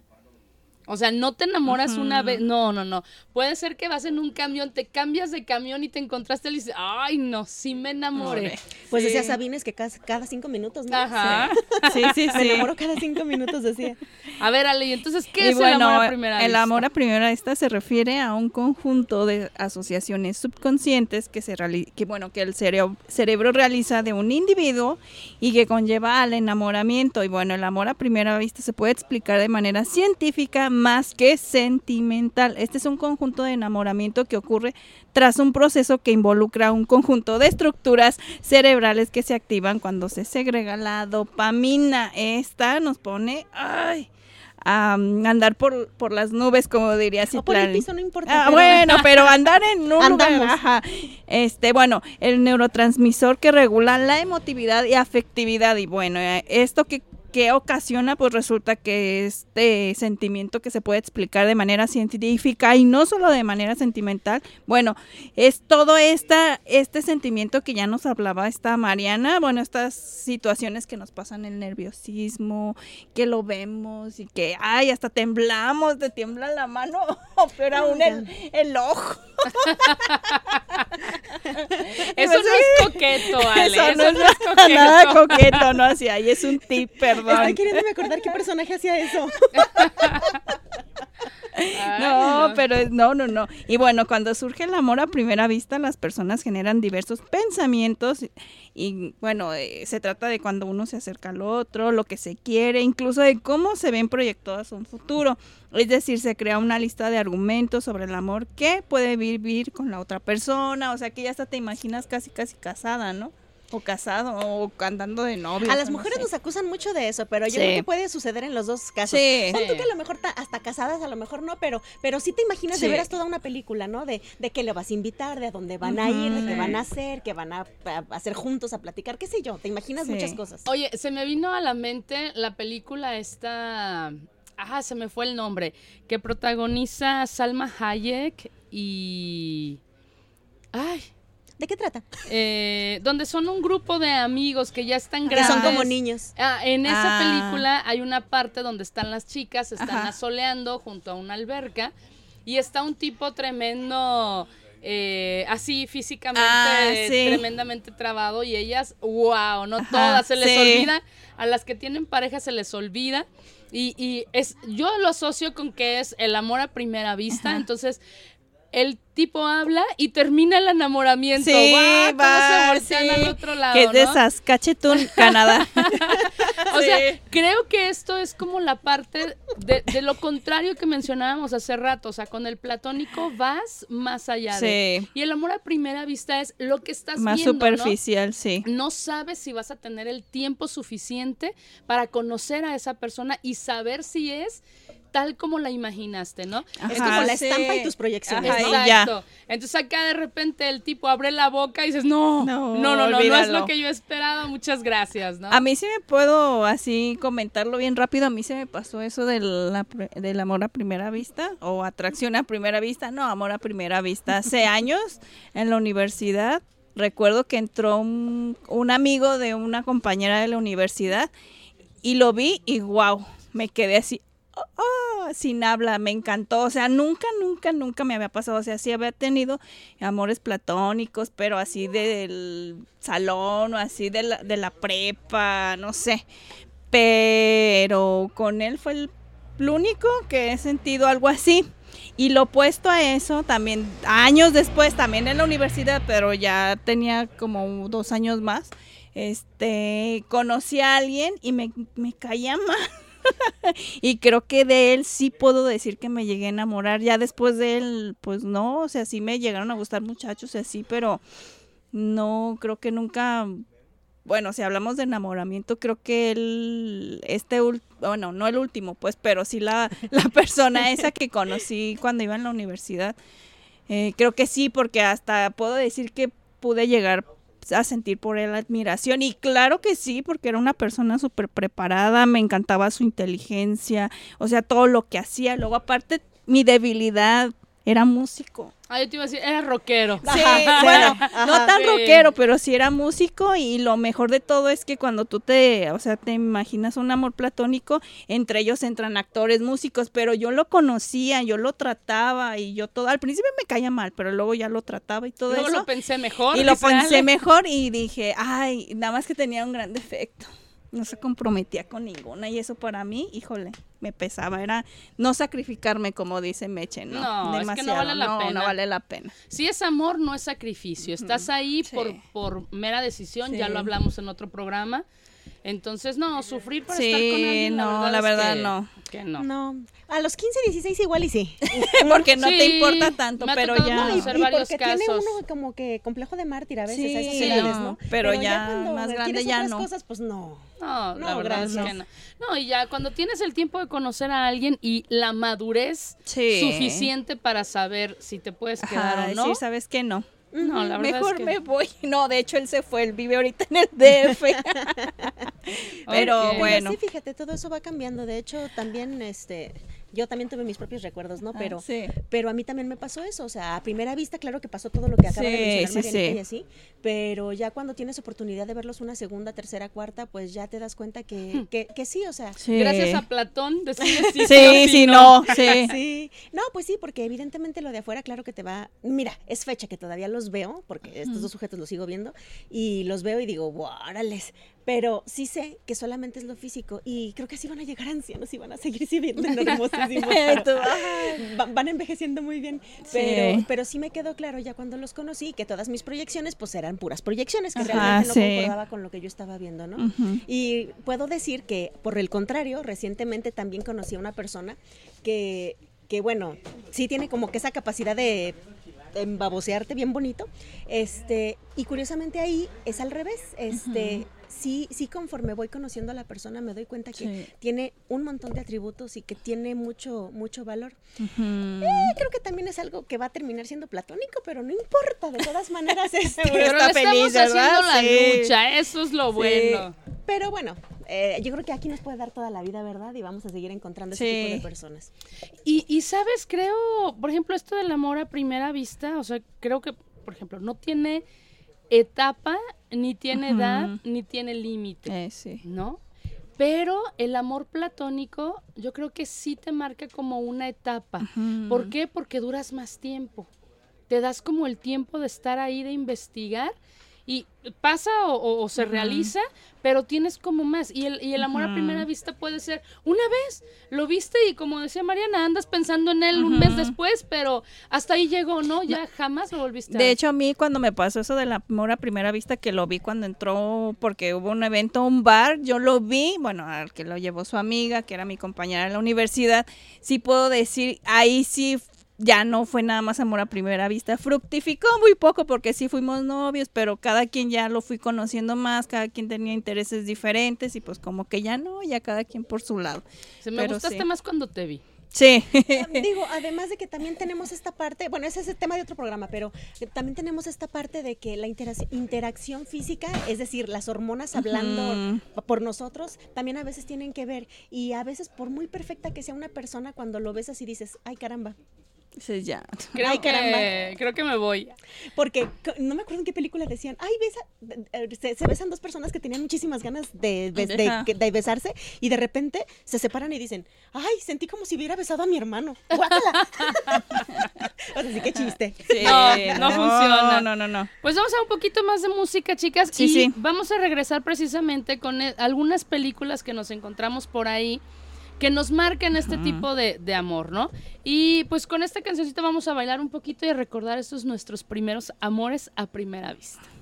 O sea, no te enamoras una vez, no, no, no. Puede ser que vas en un camión, te cambias de camión y te encontraste y dices, ay, no, sí me enamoré. Pues Sí. decía Sabines que cada, cada cinco minutos, ¿no? Ajá. Sí, sí, Me sí. enamoro cada cinco minutos, decía. A ver, Ale, ¿y entonces qué Y es bueno, el amor a primera el vista? amor a primera vista se refiere a un conjunto de asociaciones subconscientes que se que bueno, que el cerebro, cerebro realiza de un individuo y que conlleva al enamoramiento. Y bueno, el amor a primera vista se puede explicar de manera científica más que sentimental. Este es un conjunto de enamoramiento que ocurre tras un proceso que involucra un conjunto de estructuras cerebrales que se activan cuando se segrega la dopamina. Esta nos pone, ay, a, mm, andar por, por las nubes, como diría O por el Citlali. piso, no importa. Ah, bueno, pero andar en un lugar, Andamos. ajá. Este, bueno, el neurotransmisor que regula la emotividad y afectividad y bueno, eh, esto que que ocasiona, pues resulta que este sentimiento que se puede explicar de manera científica y no solo de manera sentimental, bueno, es todo esta, este sentimiento que ya nos hablaba esta Mariana, bueno, estas situaciones que nos pasan el nerviosismo, que lo vemos y que, ay, hasta temblamos, te tiembla la mano, o peor aún el, el ojo. Eso no es coqueto, Ale. Eso, no es coqueto. nada coqueto, no así, ahí es un tip, perdón. Estoy queriéndome acordar qué personaje hacía eso. Ay, No, pero no, no, no. Y bueno, cuando surge el amor a primera vista, las personas generan diversos pensamientos y, y, bueno, eh, se trata de cuando uno se acerca al otro, lo que se quiere, incluso de cómo se ven proyectadas un futuro. Es decir, se crea una lista de argumentos sobre el amor que puede vivir con la otra persona, o sea que ya hasta te imaginas casi, casi casada, ¿no? O casado, o andando de novio. A las mujeres nos acusan mucho de eso, pero yo Sí. creo que puede suceder en los dos casos. Sí. Tú Sí. que a lo mejor ta- hasta casadas, a lo mejor no, pero, pero sí te imaginas de Sí. veras toda una película, ¿no? De, de qué le vas a invitar, de a dónde van a ir, de qué van a hacer, qué van a, a hacer juntos, a platicar, qué sé yo. Te imaginas Sí. muchas cosas. Oye, se me vino a la mente la película esta. Ajá, se me fue el nombre. Que protagoniza Salma Hayek y. Ay. ¿De qué trata? eh, donde son un grupo de amigos que ya están Que grandes. son como niños. Ah, en esa Ah. película hay una parte donde están las chicas, están Ajá. asoleando junto a una alberca y está un tipo tremendo, eh, así físicamente Ah, sí. tremendamente trabado y ellas, wow, no todas, se les sí. olvida, a las que tienen pareja se les olvida. Y, y es, yo lo asocio con que es el amor a primera vista, Ajá. entonces el tipo habla y termina el enamoramiento. Sí, va, se voltean sí. al otro lado. Que es de ¿no? Saskatchewan, Canadá. O sea, creo que esto es como la parte de, de lo contrario que mencionábamos hace rato. O sea, con el platónico vas más allá de. Sí. Y el amor a primera vista es lo que estás Más viendo. ¿no? superficial, sí. No sabes si vas a tener el tiempo suficiente para conocer a esa persona y saber si es tal como la imaginaste, ¿no? Es como la sí. estampa y tus proyecciones. Ajá, ¿no? ya. Exacto. Entonces acá de repente el tipo abre la boca y dices, no, No, no, no, no, no, es lo que yo esperaba, muchas gracias, ¿no? A mí sí me puedo así comentarlo bien rápido. A mí se me pasó eso del, la del amor a primera vista o atracción a primera vista. No, amor a primera vista. Hace años en la universidad recuerdo que entró un, un amigo de una compañera de la universidad y lo vi y wow, me quedé así. Oh, sin habla, me encantó, o sea, nunca, nunca, nunca me había pasado, o sea, sí había tenido amores platónicos, pero así del salón o así de la, de la prepa, no sé, pero con él fue el, único que he sentido algo así. Y lo opuesto a eso, también años después, también en la universidad, pero ya tenía como dos años más, este, conocí a alguien y me, me caía mal. y creo que de él sí puedo decir que me llegué a enamorar. Ya después de él, pues no, o sea, sí me llegaron a gustar muchachos y así, pero no, creo que nunca, bueno, si hablamos de enamoramiento, creo que él, este, bueno, no el último, pues, pero sí la, la persona esa que conocí cuando iba en la universidad, eh, creo que sí, porque hasta puedo decir que pude llegar a sentir por él admiración. Y claro que sí, porque era una persona súper preparada, me encantaba su inteligencia, o sea, todo lo que hacía, luego aparte mi debilidad era músico. Ah, yo te iba a decir, era rockero. Sí, Ajá, bueno, ajá. no tan Sí. rockero, pero sí era músico y lo mejor de todo es que cuando tú te, o sea, te imaginas un amor platónico, entre ellos entran actores, músicos, pero yo lo conocía, yo lo trataba y yo todo, al principio me caía mal, pero luego ya lo trataba y todo Luego eso. lo pensé mejor. y lo pensé mejor y dije, ay, nada más que tenía un gran defecto. No se comprometía con ninguna y eso para mí, híjole, me pesaba, era no sacrificarme como dice Meche, no, No, es que no vale la no, pena. no vale la pena. Si es amor, no es sacrificio. Estás ahí sí. por, por mera decisión, ya Sí. lo hablamos en otro programa. Entonces, no, sufrir para estar con Sí, alguien, no, la es verdad que- no. Que no. No, a los 15, 16 igual y sí. Porque no te Sí, importa tanto, pero ya. conocer y varios porque casos. tiene uno como que complejo de mártir a veces a esas Sí, edades, no, ¿no? pero ya cuando más grande ya otras no. cosas, pues no. No, la No, verdad es gracias. que no. No, y ya cuando tienes el tiempo de conocer a alguien y la madurez Sí. suficiente para saber si te puedes quedar Ajá, o no. decir, ¿sabes qué? No. No, la verdad Mejor es que me voy. No, de hecho él se fue, él vive ahorita en el DF. pero bueno. sí, fíjate, todo eso va cambiando. De hecho, también, este, yo también tuve mis propios recuerdos, ¿no? Ah, Pero, sí. pero a mí también me pasó eso. O sea, a primera vista, claro que pasó todo lo que acaba de Sí, mencionar sí, Marianita sí. y así. Pero ya cuando tienes oportunidad de verlos una segunda, tercera, cuarta, pues ya te das cuenta que, que, que sí, o sea. Sí. Gracias a Platón decides si Sí, sí, no, sí. Sí, no, pues sí, porque evidentemente lo de afuera, claro que te va. Mira, es fecha que todavía los veo, porque estos dos sujetos los sigo viendo, y los veo y digo, órales. Pero sí sé que solamente es lo físico, y creo que así van a llegar ancianos y van a seguir siendo hermosísimos. pero Tú, va- van envejeciendo muy bien. Pero, pero sí me quedó claro ya cuando los conocí que todas mis proyecciones, pues eran puras proyecciones, que Ajá, realmente no sí. concordaba con lo que yo estaba viendo, ¿no? Y puedo decir que, por el contrario, recientemente también conocí a una persona que, que bueno, sí tiene como que esa capacidad de embabosearte bien bonito. Este, y curiosamente ahí es al revés. Este, sí, sí, conforme voy conociendo a la persona, me doy cuenta que Sí. tiene un montón de atributos y que tiene mucho, mucho valor. Eh, creo que también es algo que va a terminar siendo platónico, pero no importa, de todas maneras. este, Seguro Pero está le estamos feliz, ¿verdad? haciendo la lucha, eso es lo bueno. Pero bueno, eh, yo creo que aquí nos puede dar toda la vida, ¿verdad? Y vamos a seguir encontrando ese Sí. tipo de personas. Y, y sabes, creo, por ejemplo, esto del amor a primera vista, o sea, creo que, por ejemplo, no tiene etapa, ni tiene edad, ni tiene límite, Eh, sí. ¿no? Pero el amor platónico, yo creo que sí te marca como una etapa. ¿Por qué? Porque duras más tiempo. Te das como el tiempo de estar ahí, de investigar. Y pasa o, o- o se realiza, pero tienes como más. Y el, y el amor a primera vista puede ser una vez, lo viste y como decía Mariana, andas pensando en él un mes después, pero hasta ahí llegó, ¿no? Ya jamás lo volviste a De hecho, a mí cuando me pasó eso del amor a primera vista, que lo vi cuando entró, porque hubo un evento, un bar, yo lo vi, bueno, al que lo llevó su amiga, que era mi compañera en la universidad, sí puedo decir, ahí sí ya no fue nada más amor a primera vista, fructificó muy poco porque sí fuimos novios, pero cada quien ya lo fui conociendo más, cada quien tenía intereses diferentes y pues como que ya no, ya cada quien por su lado. Se me pero gustaste sí. más cuando te vi. Sí. Digo, además de que también tenemos esta parte, bueno, ese es el tema de otro programa, pero eh, también tenemos esta parte de que la interac- interacción física, es decir, las hormonas hablando por nosotros, también a veces tienen que ver. Y a veces, por muy perfecta que sea una persona, cuando lo ves así dices, ay caramba. Sí, ya. Creo, Ay, caramba. que, creo que me voy. Porque no me acuerdo en qué película decían, ay, besa, se, se besan dos personas que tenían muchísimas ganas de, de- besarse y de repente se separan y dicen, ay, sentí como si hubiera besado a mi hermano. ¡Guácala! o sea, sí, qué chiste. Sí, No, no funciona. No, no, no. Pues vamos a un poquito más de música, chicas. Sí, y sí. vamos a regresar precisamente con eh, algunas películas que nos encontramos por ahí que nos marcan este tipo de, de amor, ¿no? Y pues con esta cancioncita vamos a bailar un poquito y a recordar estos nuestros primeros amores a primera vista.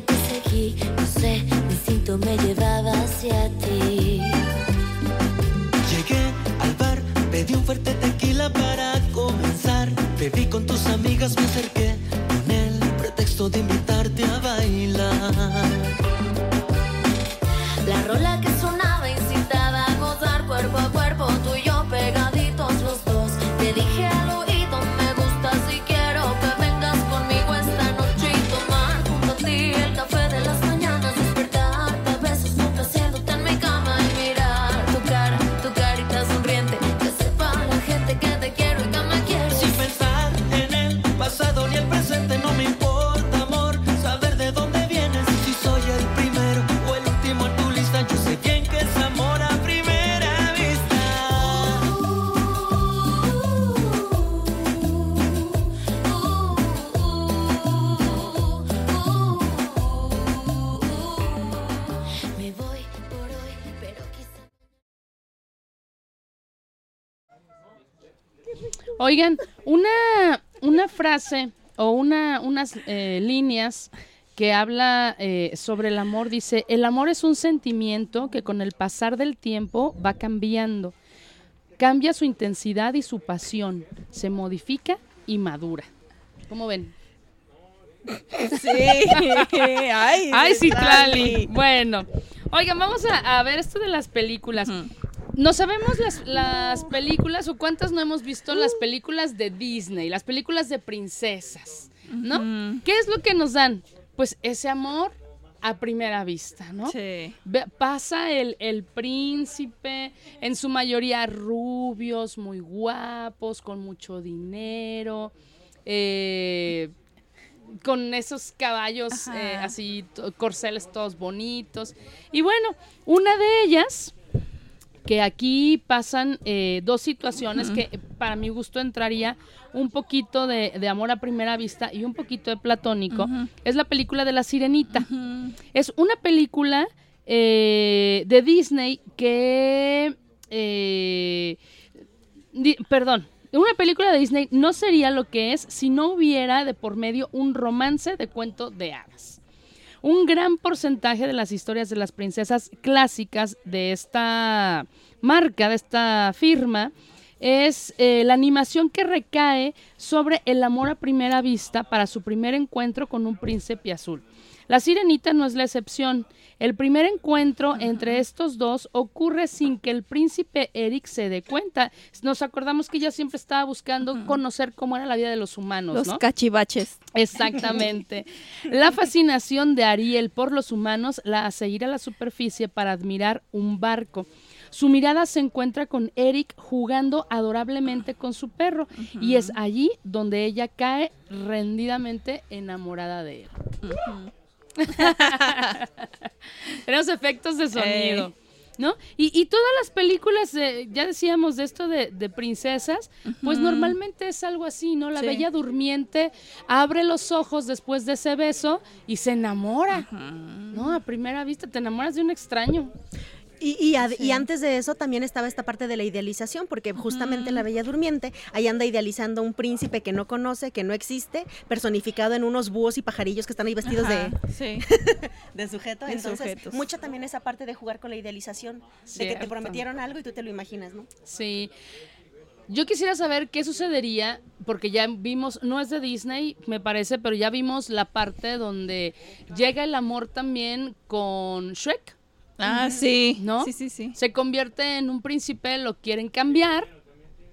Te seguí, no sé, mi me llevaba hacia ti. Llegué al bar, pedí un fuerte tequila para comenzar. Te vi con tus amigas, me acerqué con el pretexto de invitarte Oigan, una, una frase o una, unas eh, líneas que habla eh, sobre el amor dice, el amor es un sentimiento que con el pasar del tiempo va cambiando. Cambia su intensidad y su pasión, se modifica y madura. ¿Cómo ven? Sí. Ay, Ay, sí. Bueno, oigan, vamos a, a ver esto de las películas. No sabemos las, las películas o cuántas no hemos visto las películas de Disney, las películas de princesas, ¿no? ¿Qué es lo que nos dan? Pues ese amor a primera vista, ¿no? Sí. Pasa el, el príncipe, en su mayoría rubios, muy guapos, con mucho dinero, eh, con esos caballos eh, así, corceles todos bonitos. Y bueno, una de ellas, que aquí pasan eh, dos situaciones que para mi gusto entraría un poquito de, de amor a primera vista y un poquito de platónico, es la película de la sirenita. Es una película eh, de Disney que... eh, di- perdón, una película de Disney no sería lo que es si no hubiera de por medio un romance de cuento de hadas. Un gran porcentaje de las historias de las princesas clásicas de esta marca, de esta firma, es eh, la animación que recae sobre el amor a primera vista para su primer encuentro con un príncipe azul. La sirenita no es la excepción. El primer encuentro entre estos dos ocurre sin que el príncipe Eric se dé cuenta. Nos acordamos que ella siempre estaba buscando conocer cómo era la vida de los humanos, Los ¿no? cachivaches. Exactamente. La fascinación de Ariel por los humanos la hace ir a la superficie para admirar un barco. Su mirada se encuentra con Eric jugando adorablemente con su perro y es allí donde ella cae rendidamente enamorada de él. Tenemos efectos de sonido. Ey. ¿No? Y, y todas las películas, eh, ya decíamos de esto de, de princesas, pues normalmente es algo así, ¿no? La Sí. bella durmiente abre los ojos después de ese beso y se enamora, ¿no? A primera vista te enamoras de un extraño. Y, y, y antes de eso también estaba esta parte de la idealización, porque justamente la Bella Durmiente ahí anda idealizando un príncipe que no conoce, que no existe, personificado en unos búhos y pajarillos que están ahí vestidos Ajá, de, sí. de sujeto. Entonces, sujetos. mucha también esa parte de jugar con la idealización, de que te prometieron algo y tú te lo imaginas, ¿no? Sí. Yo quisiera saber qué sucedería, porque ya vimos, no es de Disney, me parece, pero ya vimos la parte donde llega el amor también con Shrek. Ah, sí. ¿No? Sí, sí, sí. Se convierte en un príncipe, lo quieren cambiar,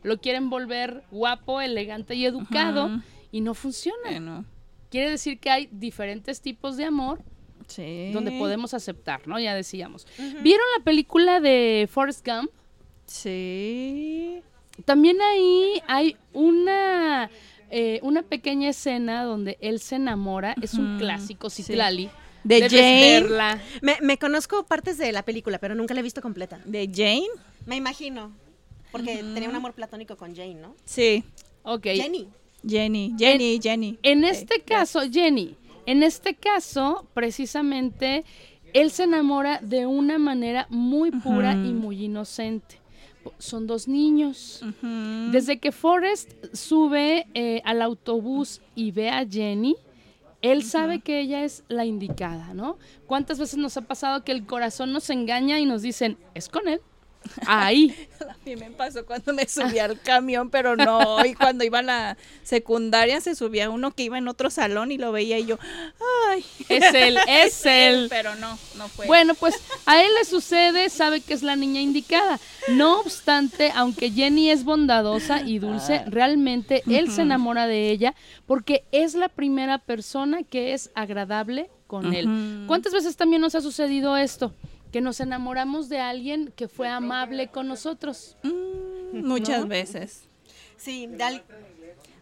lo quieren volver guapo, elegante y educado, y no funciona. Bueno, Quiere decir que hay diferentes tipos de amor sí. donde podemos aceptar, ¿no? Ya decíamos. ¿Vieron la película de Forrest Gump? Sí. También ahí hay una, eh, una pequeña escena donde él se enamora. Es un clásico, sí. De Debes Jane. verla. Me, me conozco partes de la película, pero nunca la he visto completa. ¿De Jane? Me imagino, porque tenía un amor platónico con Jane, ¿no? Sí. Ok. Jenny. Jenny, Jenny, Jenny. En este caso, Jenny, en este caso, precisamente, él se enamora de una manera muy pura y muy inocente. Son dos niños. Desde que Forrest sube eh, al autobús y ve a Jenny, él sabe que ella es la indicada, ¿no? ¿Cuántas veces nos ha pasado que el corazón nos engaña y nos dicen, es con él? Ahí. A mí me pasó cuando me subí al camión, pero no. Y cuando iba a la secundaria se subía uno que iba en otro salón y lo veía y yo, ay. Es él, es él. Pero no, no fue. Bueno, pues a él le sucede, sabe que es la niña indicada. No obstante, aunque Jenny es bondadosa y dulce, realmente él se enamora de ella porque es la primera persona que es agradable con él. ¿Cuántas veces también nos ha sucedido esto? Que nos enamoramos de alguien que fue amable con nosotros. Mm, muchas ¿No? veces. Sí, de, al-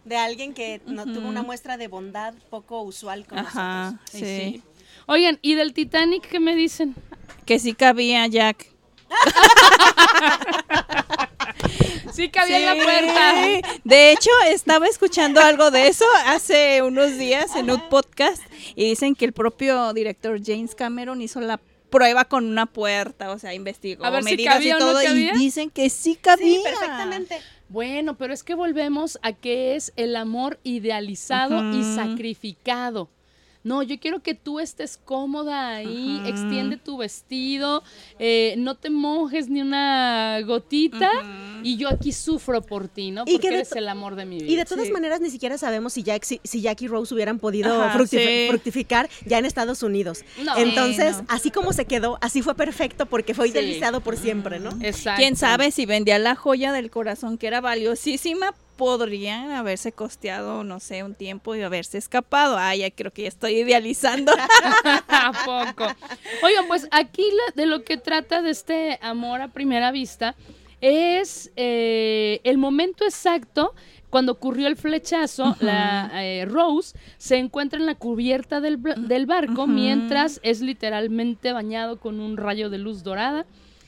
de alguien que no tuvo una muestra de bondad poco usual con Ajá, nosotros. Sí. sí. Oigan, ¿y del Titanic qué me dicen? Que sí cabía Jack. Sí, cabía en la puerta. De hecho, estaba escuchando algo de eso hace unos días en un podcast y dicen que el propio director James Cameron hizo la prueba con una puerta, o sea, investigó A ver si medidas cabía y o no todo cabía. y dicen que sí cabía. Sí, perfectamente. Bueno, pero es que volvemos a que es el amor idealizado y sacrificado. No, yo quiero que tú estés cómoda ahí, extiende tu vestido, eh, no te mojes ni una gotita y yo aquí sufro por ti, ¿no? Y Porque que de eres el amor de mi vida. Y de todas Sí. maneras, ni siquiera sabemos si Jack, si, si Jack y Rose hubieran podido Ajá, fructif- sí. fructificar ya en Estados Unidos. No. Entonces, Sí, no. así como se quedó, así fue perfecto porque fue Sí. idealizado por siempre, ¿no? Exacto. Quién sabe si vendía la joya del corazón que era valiosísima, podrían haberse costeado, no sé, un tiempo y haberse escapado. Ah, ya creo que ya estoy idealizando. ¿A poco? Oigan, pues aquí la- de lo que trata de este amor a primera vista es eh, el momento exacto cuando ocurrió el flechazo, la eh, Rose se encuentra en la cubierta del, del barco mientras es literalmente bañado con un rayo de luz dorada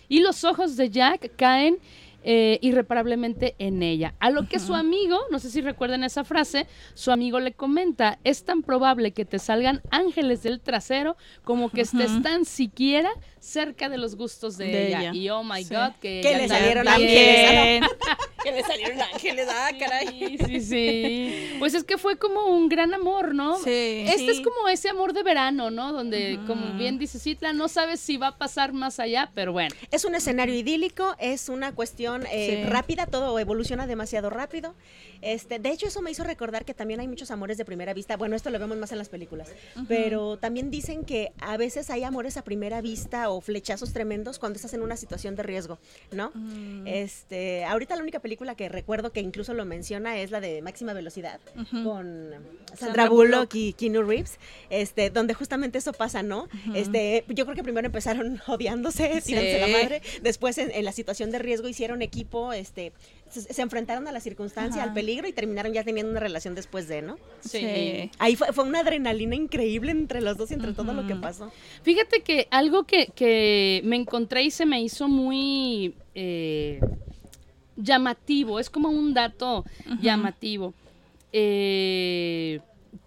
y los ojos de Jack caen eh, irreparablemente en ella. A lo que su amigo, no sé si recuerdan esa frase, su amigo le comenta, es tan probable que te salgan ángeles del trasero como que estés tan siquiera cerca de los gustos de, De ella. ella. Y oh my Sí. God, que, le salieron también. ángeles. que le salieron ángeles, ah, Sí, sí, sí. Pues es que fue como un gran amor, ¿no? Sí. Este es como ese amor de verano, ¿no? Donde, como bien dice Citla, no sabes si va a pasar más allá, pero bueno. Es un escenario idílico, es una cuestión eh, Sí. rápida, todo evoluciona demasiado rápido. Este, de hecho, eso me hizo recordar que también hay muchos amores de primera vista. Bueno, esto lo vemos más en las películas, pero también dicen que a veces hay amores a primera vista o flechazos tremendos cuando estás en una situación de riesgo, ¿no? Mm. Este, ahorita la única película que recuerdo que incluso lo menciona es la de Máxima Velocidad Ujú. con Sandra, Sandra Bullock, y Keanu Reeves, este, donde justamente eso pasa, ¿no? Este, yo creo que primero empezaron odiándose, Sí. tirándose la madre, después en, en la situación de riesgo hicieron equipo, este, se, se enfrentaron a la circunstancia, Ajá. al peligro y terminaron ya teniendo una relación después de, ¿no? Sí. Ahí fue, fue una adrenalina increíble entre los dos y entre todo lo que pasó. Fíjate que algo que, que me encontré y se me hizo muy eh, llamativo, es como un dato llamativo, eh,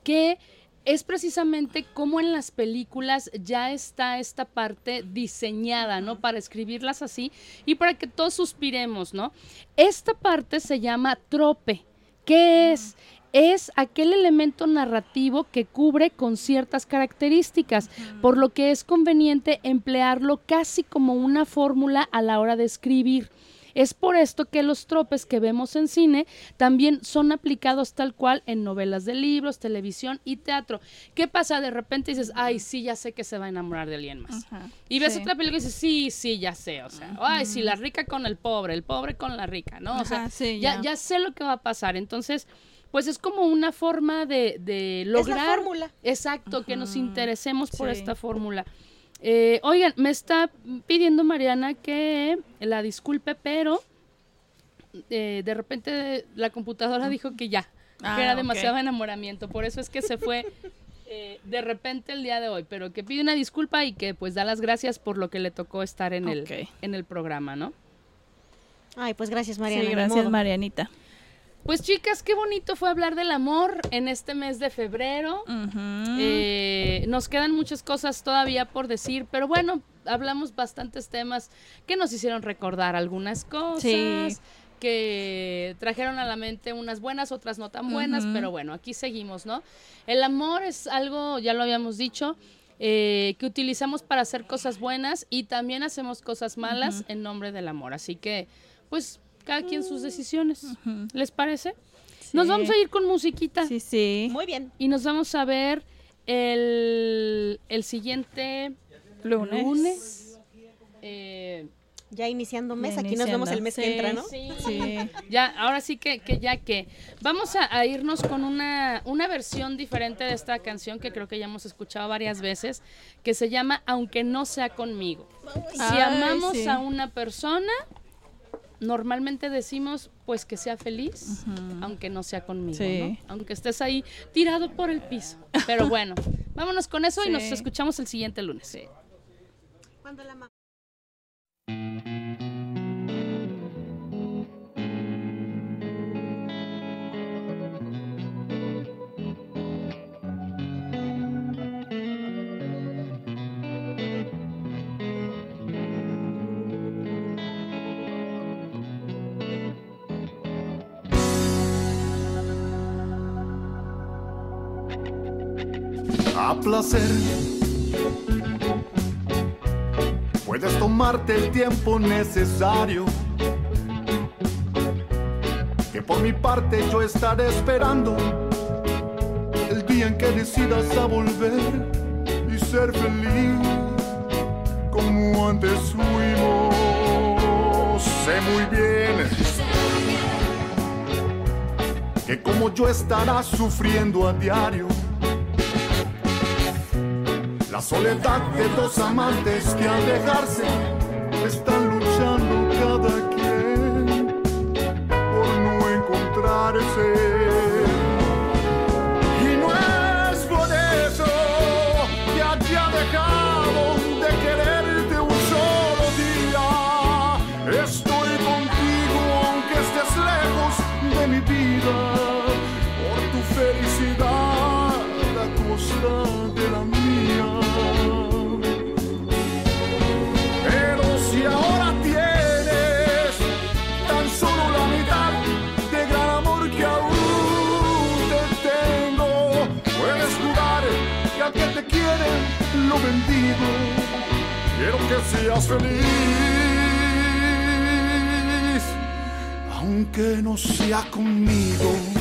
que es precisamente como en las películas ya está esta parte diseñada, ¿no? Para escribirlas así y para que todos suspiremos, ¿no? Esta parte se llama trope. ¿Qué es? Es aquel elemento narrativo que cubre con ciertas características, por lo que es conveniente emplearlo casi como una fórmula a la hora de escribir. Es por esto que los tropes que vemos en cine también son aplicados tal cual en novelas de libros, televisión y teatro. ¿Qué pasa? De repente dices, ay, sí, ya sé que se va a enamorar de alguien más. Ajá, Y ves sí. otra película y dices, sí, sí, ya sé, o sea, ay, sí, la rica con el pobre, el pobre con la rica, ¿no? O sea, Ajá, sí, ya, ya. ya sé lo que va a pasar. Entonces, pues es como una forma de, de Es la lograr... fórmula. Exacto, que nos interesemos por Sí. esta fórmula. Eh, oigan, me está pidiendo Mariana que la disculpe, pero eh, de repente la computadora dijo que ya, Ah, que era ok. demasiado enamoramiento, por eso es que se fue eh, de repente el día de hoy, pero que pide una disculpa y que pues da las gracias por lo que le tocó estar en, el, en el programa, ¿no? Ay, pues gracias, Mariana. Sí, gracias. Marianita. Pues chicas, qué bonito fue hablar del amor en este mes de febrero. Eh, nos quedan muchas cosas todavía por decir, pero bueno, hablamos bastantes temas que nos hicieron recordar algunas cosas, Sí. que trajeron a la mente unas buenas, otras no tan buenas, pero bueno, aquí seguimos, ¿no? El amor es algo, ya lo habíamos dicho, eh, que utilizamos para hacer cosas buenas y también hacemos cosas malas en nombre del amor. Así que, pues, cada quien sus decisiones. Ujú. ¿Les parece? Nos vamos a ir con musiquita. Sí, sí. Muy bien. Y nos vamos a ver el, el siguiente Lunes. lunes. Eh, Ya iniciando mes, Ya aquí nos vemos el mes que entra, ¿no? sí. Sí. Ya, ahora sí que, que ya que. Vamos a, a irnos con una, una versión diferente de esta canción que creo que ya hemos escuchado varias veces, que se llama Aunque no sea conmigo. Si Ay, amamos sí. a una persona, normalmente decimos pues que sea feliz, aunque no sea conmigo, Sí. ¿no? Aunque estés ahí tirado por el piso. Pero bueno, vámonos con eso y nos escuchamos el siguiente lunes. Cuando la ma- a placer. Puedes tomarte el tiempo necesario. Que por mi parte yo estaré esperando el día en que decidas a volver y ser feliz como antes fuimos. Sé muy bien que como yo estarás sufriendo a diario. La soledad de dos amantes que al dejarse Quiero que seas feliz, aunque no sea conmigo.